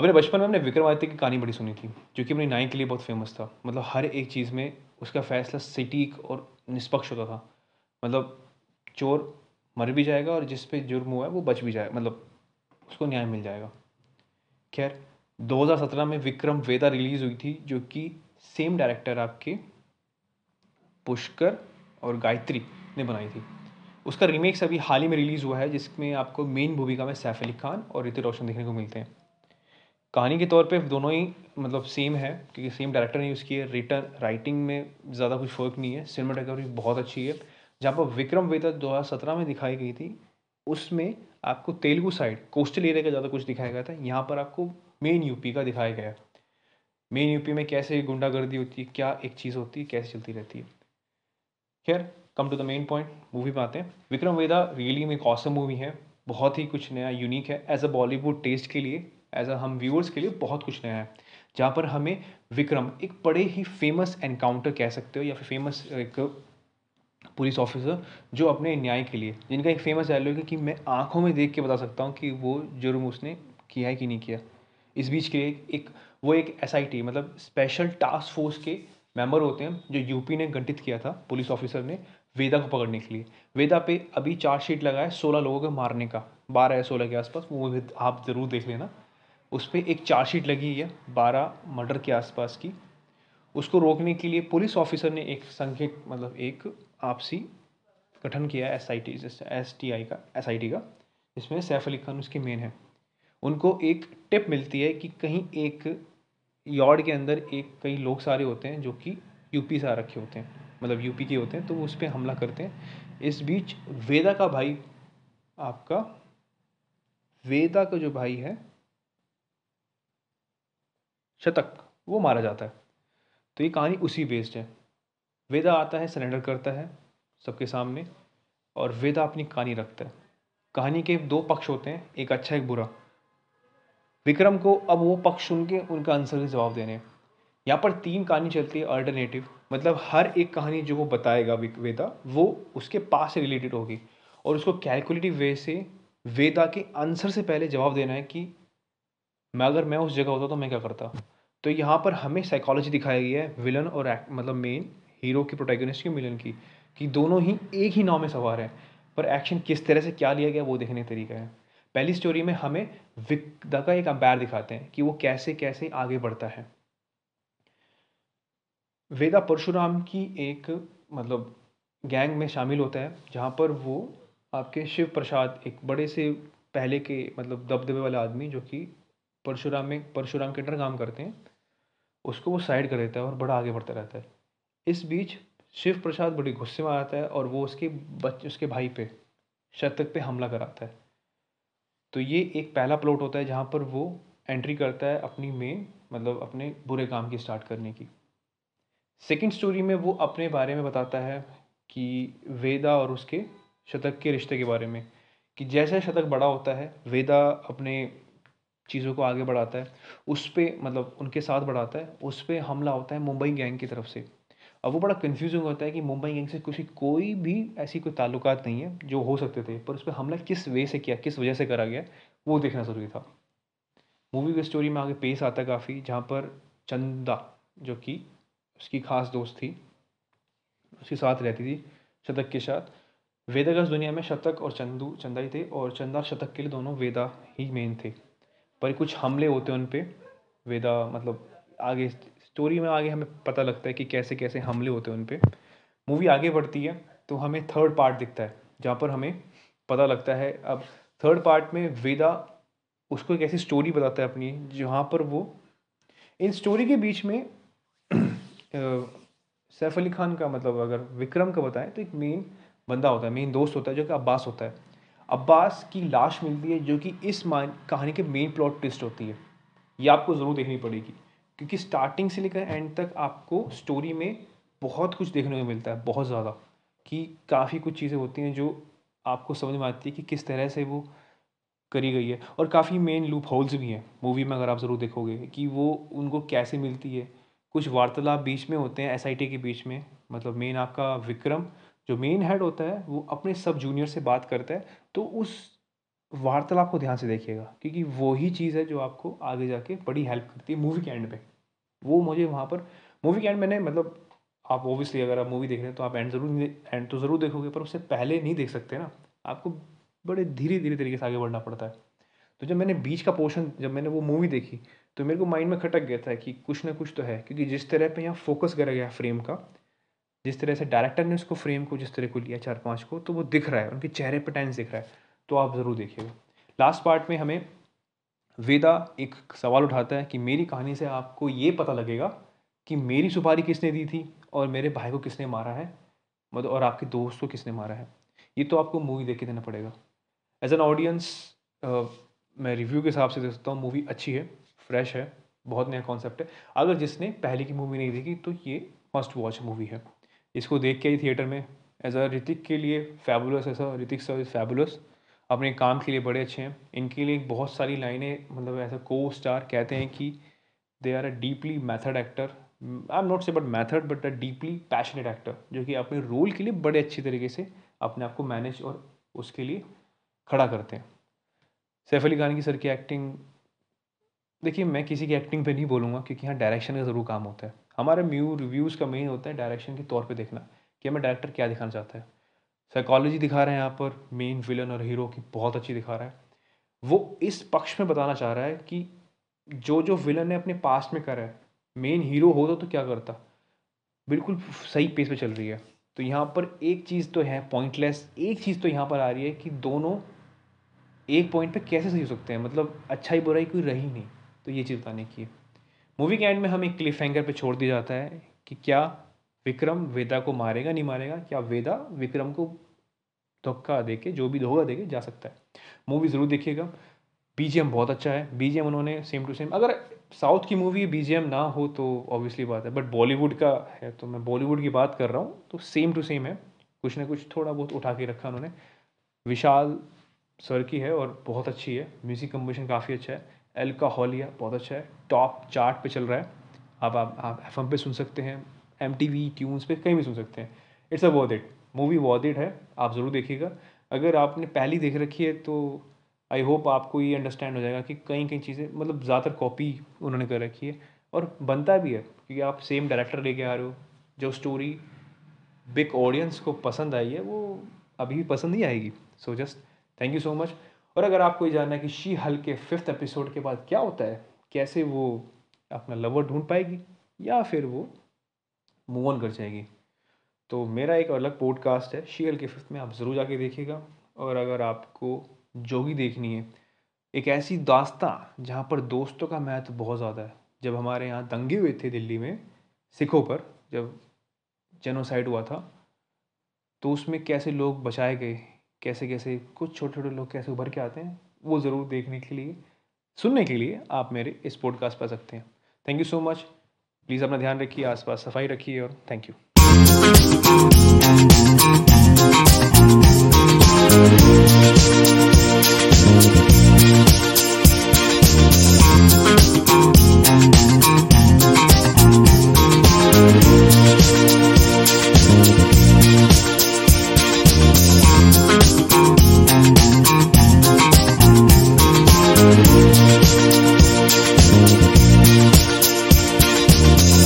अपने बचपन में हमने विक्रमादित्य की कहानी बड़ी सुनी थी, जो कि अपनी नाई के लिए बहुत फ़ेमस था। मतलब हर एक चीज़ में उसका फैसला सटीक और निष्पक्ष होता था। मतलब चोर मर भी जाएगा और जिस पे जुर्म हुआ है वो बच भी जाएगा मतलब उसको न्याय मिल जाएगा। खैर 2017 में विक्रम वेदा रिलीज़ हुई थी, जो कि सेम डायरेक्टर आपके पुष्कर और गायत्री ने बनाई थी। उसका रीमेक्स अभी हाल ही में रिलीज़ हुआ है, जिसमें आपको मेन भूमिका में सैफ अली खान और ऋतिक रोशन देखने को मिलते हैं। कहानी के तौर पे दोनों ही मतलब सेम है, क्योंकि सेम डायरेक्टर ने यूज़ किया रिटर्न राइटिंग में ज़्यादा कुछ फ़र्क नहीं है। सिनेमाटोग्राफी बहुत अच्छी है। जहाँ पर विक्रम वेदा दो सत्रह में दिखाई गई थी, उसमें आपको तेलुगु साइड कोस्टल एरिया का ज़्यादा कुछ दिखाया गया था। यहाँ पर आपको मेन यूपी का दिखाया गया। मेन यूपी में कैसे गुंडागर्दी होती है, क्या एक चीज़ होती है, कैसे चलती रहती है। खैर come to the main point movie पे आते हैं। विक्रम वेदा रियली में एक ऑसम मूवी है। बहुत ही कुछ नया यूनिक है। एज अ बॉलीवुड टेस्ट के लिए एज अ हम व्यूअर्स के लिए बहुत कुछ नया है। जहाँ पर हमें विक्रम एक बड़े ही फ़ेमस एनकाउंटर कह सकते हो या फिर फ़ेमस एक पुलिस ऑफिसर जो अपने न्याय के लिए। जिनका एक फ़ेमस डायलॉग है कि मैं आँखों में देख के बता सकता हूँ कि वो जुर्म उसने किया है कि नहीं किया। इस बीच के एक, एक वो एक एसआईटी मतलब स्पेशल टास्क फोर्स के मेंबर होते हैं जो यूपी ने गठित किया था पुलिस ऑफिसर ने वेदा को पकड़ने के लिए। वेदा पे अभी चार्जशीट लगा है सोलह लोगों को मारने का। बारह या सोलह के आसपास वो आप ज़रूर देख लेना। उस पर एक चार्जशीट लगी है, बारह मर्डर के आसपास की। उसको रोकने के लिए पुलिस ऑफिसर ने एक संख्यक मतलब एक आपसी गठन किया है S I T S T I का एस आई टी का, जिसमें सैफ अली खान उसके मेन है। उनको एक टिप मिलती है कि कहीं एक यार्ड के अंदर एक, कई लोग सारे होते हैं जो कि यूपी से आ रखे होते हैं मतलब यूपी के होते हैं तो वो उस पर हमला करते हैं। इस बीच वेदा का भाई आपका, वेदा का जो भाई है शतक, वो मारा जाता है। तो ये कहानी उसी बेस्ड है। वेदा आता है सरेंडर करता है सबके सामने और वेदा अपनी कहानी रखता है। कहानी के दो पक्ष होते हैं, एक अच्छा एक बुरा। विक्रम को अब वो पक्ष सुन के उनका आंसर के जवाब देने हैं। यहाँ पर तीन कहानी चलती है अल्टरनेटिव मतलब हर एक कहानी जो वो बताएगा वेदा, वो उसके पास से रिलेटेड होगी। और उसको कैलकुलेटिव वे से वेदा के आंसर से पहले जवाब देना है कि मैं अगर मैं उस जगह होता तो मैं क्या करता? तो यहाँ पर हमें साइकोलॉजी दिखाई गई है विलन और मतलब मेन हीरो की प्रोटैगनिस्ट की विलन की, कि दोनों ही एक ही नाव में सवार हैं। पर एक्शन किस तरह से क्या लिया गया, वो देखने का तरीका है। पहली स्टोरी में हमें विदा का एक अंपायर दिखाते हैं कि वो कैसे कैसे आगे बढ़ता है। वेदा परशुराम की एक मतलब गैंग में शामिल होता है, जहाँ पर वो आपके शिव प्रसाद, एक बड़े से पहले के मतलब दबदबे वाले आदमी, जो कि परशुराम में, परशुराम के अंडर काम करते हैं, उसको वो साइड कर देता है और बड़ा आगे बढ़ता रहता है। इस बीच शिव प्रसाद बड़ी गुस्से में आता है और वो उसके बच्चे उसके भाई पे, शतक पे हमला कराता है। तो ये एक पहला प्लॉट होता है जहाँ पर वो एंट्री करता है अपनी मेन मतलब अपने बुरे काम की स्टार्ट करने की। सेकेंड स्टोरी में वो अपने बारे में बताता है कि वेदा और उसके शतक के रिश्ते के बारे में, कि जैसे शतक बड़ा होता है, वेदा अपने चीज़ों को आगे बढ़ाता है, उस पर मतलब उनके साथ बढ़ाता है, उस पर हमला होता है मुंबई गैंग की तरफ़ से। अब वो बड़ा कन्फ्यूजिंग होता है कि मुंबई गैंग से कुछ कोई भी ऐसी कोई ताल्लुकात नहीं है जो हो सकते थे, पर उस पर हमला किस वे से किया, किस वजह से करा गया, वो देखना ज़रूरी था। मूवी की स्टोरी में आगे पेश आता काफ़ी, जहाँ पर चंदा, जो कि उसकी खास दोस्त थी, उसके साथ रहती थी शतक के साथ। वेदागस दुनिया में शतक और चंदू, चंदा ही थे, और चंदा और शतक के लिए दोनों वेदा ही मेन थे। पर कुछ हमले होते हैं उन पर वेदा मतलब आगे स्टोरी में आगे हमें पता लगता है कि कैसे कैसे हमले होते हैं उन पर मूवी आगे बढ़ती है तो हमें थर्ड पार्ट दिखता है, जहाँ पर हमें पता लगता है। अब थर्ड पार्ट में वेदा उसको एक ऐसी स्टोरी बताता है अपनी, जहाँ पर वो इन स्टोरी के बीच में सैफ अली खान का मतलब अगर विक्रम का बताएँ तो एक मेन बंदा होता है मेन दोस्त होता है, जो कि अब्बास होता है। अब्बास की लाश मिलती है, जो कि इस कहानी के मेन प्लॉट ट्विस्ट होती है। ये आपको ज़रूर देखनी पड़ेगी, क्योंकि स्टार्टिंग से लेकर एंड तक आपको स्टोरी में बहुत कुछ देखने को मिलता है, बहुत ज़्यादा। कि काफ़ी कुछ चीज़ें होती हैं जो आपको समझ में आती है कि किस तरह से वो करी गई है। और काफ़ी मेन लूप होल्स भी हैं मूवी में अगर आप ज़रूर देखोगे, कि वो उनको कैसे मिलती है। कुछ वार्तालाप बीच में होते हैं एसआईटी के बीच में मतलब मेन आपका विक्रम, जो मेन हेड होता है, वो अपने सब जूनियर से बात करता है तो उस वार्तालाप को ध्यान से देखिएगा, क्योंकि वही चीज़ है जो आपको आगे जाके बड़ी हेल्प करती है मूवी के एंड पे। वो मुझे वहाँ पर मूवी के एंड मैंने मतलब आप ओबियसली अगर आप मूवी देख रहे हैं तो आप एंड ज़रूर एंड तो ज़रूर देखोगे, पर उससे पहले नहीं देख सकते ना। आपको बड़े धीरे धीरे तरीके से आगे बढ़ना पड़ता है। तो जब मैंने बीच का पोर्शन जब मैंने वो मूवी देखी तो मेरे को माइंड में खटक गया था कि कुछ ना कुछ तो है, क्योंकि जिस तरह पे यहाँ फोकस करा गया फ्रेम का जिस तरह से डायरेक्टर ने उसको फ्रेम को जिस तरह को लिया चार पाँच को तो वो दिख रहा है, उनके चेहरे पर टेंस दिख रहा है। तो आप ज़रूर देखिएगा लास्ट पार्ट में हमें वेदा एक सवाल उठाता है कि मेरी कहानी से आपको ये पता लगेगा कि मेरी सुपारी किसने दी थी और मेरे भाई को किसने मारा है मतलब और आपके दोस्त को किसने मारा है। ये तो आपको मूवी देख के देना पड़ेगा। एज एन ऑडियंस मैं रिव्यू के हिसाब से देख सकता हूँ मूवी अच्छी है फ्रेश है, बहुत नया कॉन्सेप्ट है। अगर जिसने पहले की मूवी नहीं देखी तो ये मस्ट वॉच मूवी है। इसको देख के ही थिएटर में एज अ ऋतिक के लिए फैबुलस ऐसा ऋतिक सर इज़ फैबुलस अपने काम के लिए बड़े अच्छे हैं। इनके लिए बहुत सारी लाइनें मतलब ऐसा को स्टार कहते हैं कि they are a deeply method actor I am not say but method but a deeply passionate actor जो कि अपने रोल के लिए बड़े अच्छी तरीके से अपने आप को मैनेज और उसके लिए खड़ा करते हैं। सैफ अली खान की सर की एक्टिंग देखिए मैं किसी की एक्टिंग पे नहीं बोलूँगा, क्योंकि यहाँ डायरेक्शन का ज़रूर काम होता है। हमारे म्यू रिव्यूज़ का मेन होता है डायरेक्शन के तौर पे देखना कि हमें डायरेक्टर क्या दिखाना चाहता है। साइकोलॉजी दिखा रहे हैं यहाँ पर मेन विलन और हीरो की बहुत अच्छी दिखा रहा है। वो इस पक्ष में बताना चाह रहा है कि जो जो विलन ने अपने पास्ट में करा है मेन हीरो होता तो क्या करता? बिल्कुल सही पेस पे चल रही है। तो यहाँ पर एक चीज़ तो है पॉइंटलेस एक चीज़ तो यहाँ पर आ रही है कि दोनों एक पॉइंट पे कैसे सही हो सकते हैं? मतलब अच्छा अच्छाई बुराई कोई रही नहीं। तो ये चीज़ बताने की है। मूवी के एंड में हमें क्लिफ हैंगर पे छोड़ दिया जाता है कि क्या विक्रम वेदा को मारेगा, नहीं मारेगा? क्या वेदा विक्रम को धक्का दे के जो भी धोखा दे के जा सकता है? मूवी ज़रूर देखिएगा। बीजीएम बहुत अच्छा है। बीजीएम उन्होंने सेम टू सेम अगर साउथ की मूवी बीजीएम ना हो तो ऑब्वियसली बात है बट बॉलीवुड का है तो मैं बॉलीवुड की बात कर रहा हूँ तो सेम टू सेम है। कुछ ना कुछ थोड़ा बहुत उठा के रखा उन्होंने। विशाल सर की है और बहुत अच्छी है। म्यूज़िक कंपोजिशन काफ़ी अच्छा है। एल्का हॉलिया बहुत अच्छा है। टॉप चार्ट पे चल रहा है। अब आप आप एफएम पे सुन सकते हैं एम टी वी ट्यून्स पे कहीं भी सुन सकते हैं। It's a worth it movie worth it है। आप ज़रूर देखिएगा। अगर आपने पहली देख रखी है तो आई होप आपको ये अंडरस्टैंड हो जाएगा कि कई कई चीज़ें मतलब ज़्यादातर कॉपी उन्होंने कर रखी है। और बनता भी है, क्योंकि आप सेम डायरेक्टर लेके आ रहे हो। जो स्टोरी बिग ऑडियंस को पसंद आई है, वो अभी भी पसंद नहीं आएगी। So just thank you so much और अगर आपको ये जानना है कि शी हल के फिफ्थ एपिसोड के बाद क्या होता है, कैसे वो अपना लवर ढूंढ पाएगी, या फिर वो मूव ऑन कर जाएगी। तो मेरा एक अलग पॉडकास्ट है, शी हल के फिफ्थ में आप ज़रूर जाके देखिएगा। और अगर आपको जोगी देखनी है, एक ऐसी दास्ता जहाँ पर दोस्तों का महत्व बहुत ज़्यादा है। जब हमारे यहाँ दंगे हुए थे दिल्ली में, सिखों पर, जब जेनोसाइड हुआ था तो उसमें कैसे लोग बचाए गए कैसे कैसे, कुछ छोटे छोटे लोग कैसे उभर के आते हैं, वो ज़रूर देखने के लिए, सुनने के लिए आप मेरे इस पॉडकास्ट पर सकते हैं। Thank you so much please अपना ध्यान रखिए, आसपास सफ़ाई रखिए और थैंक यू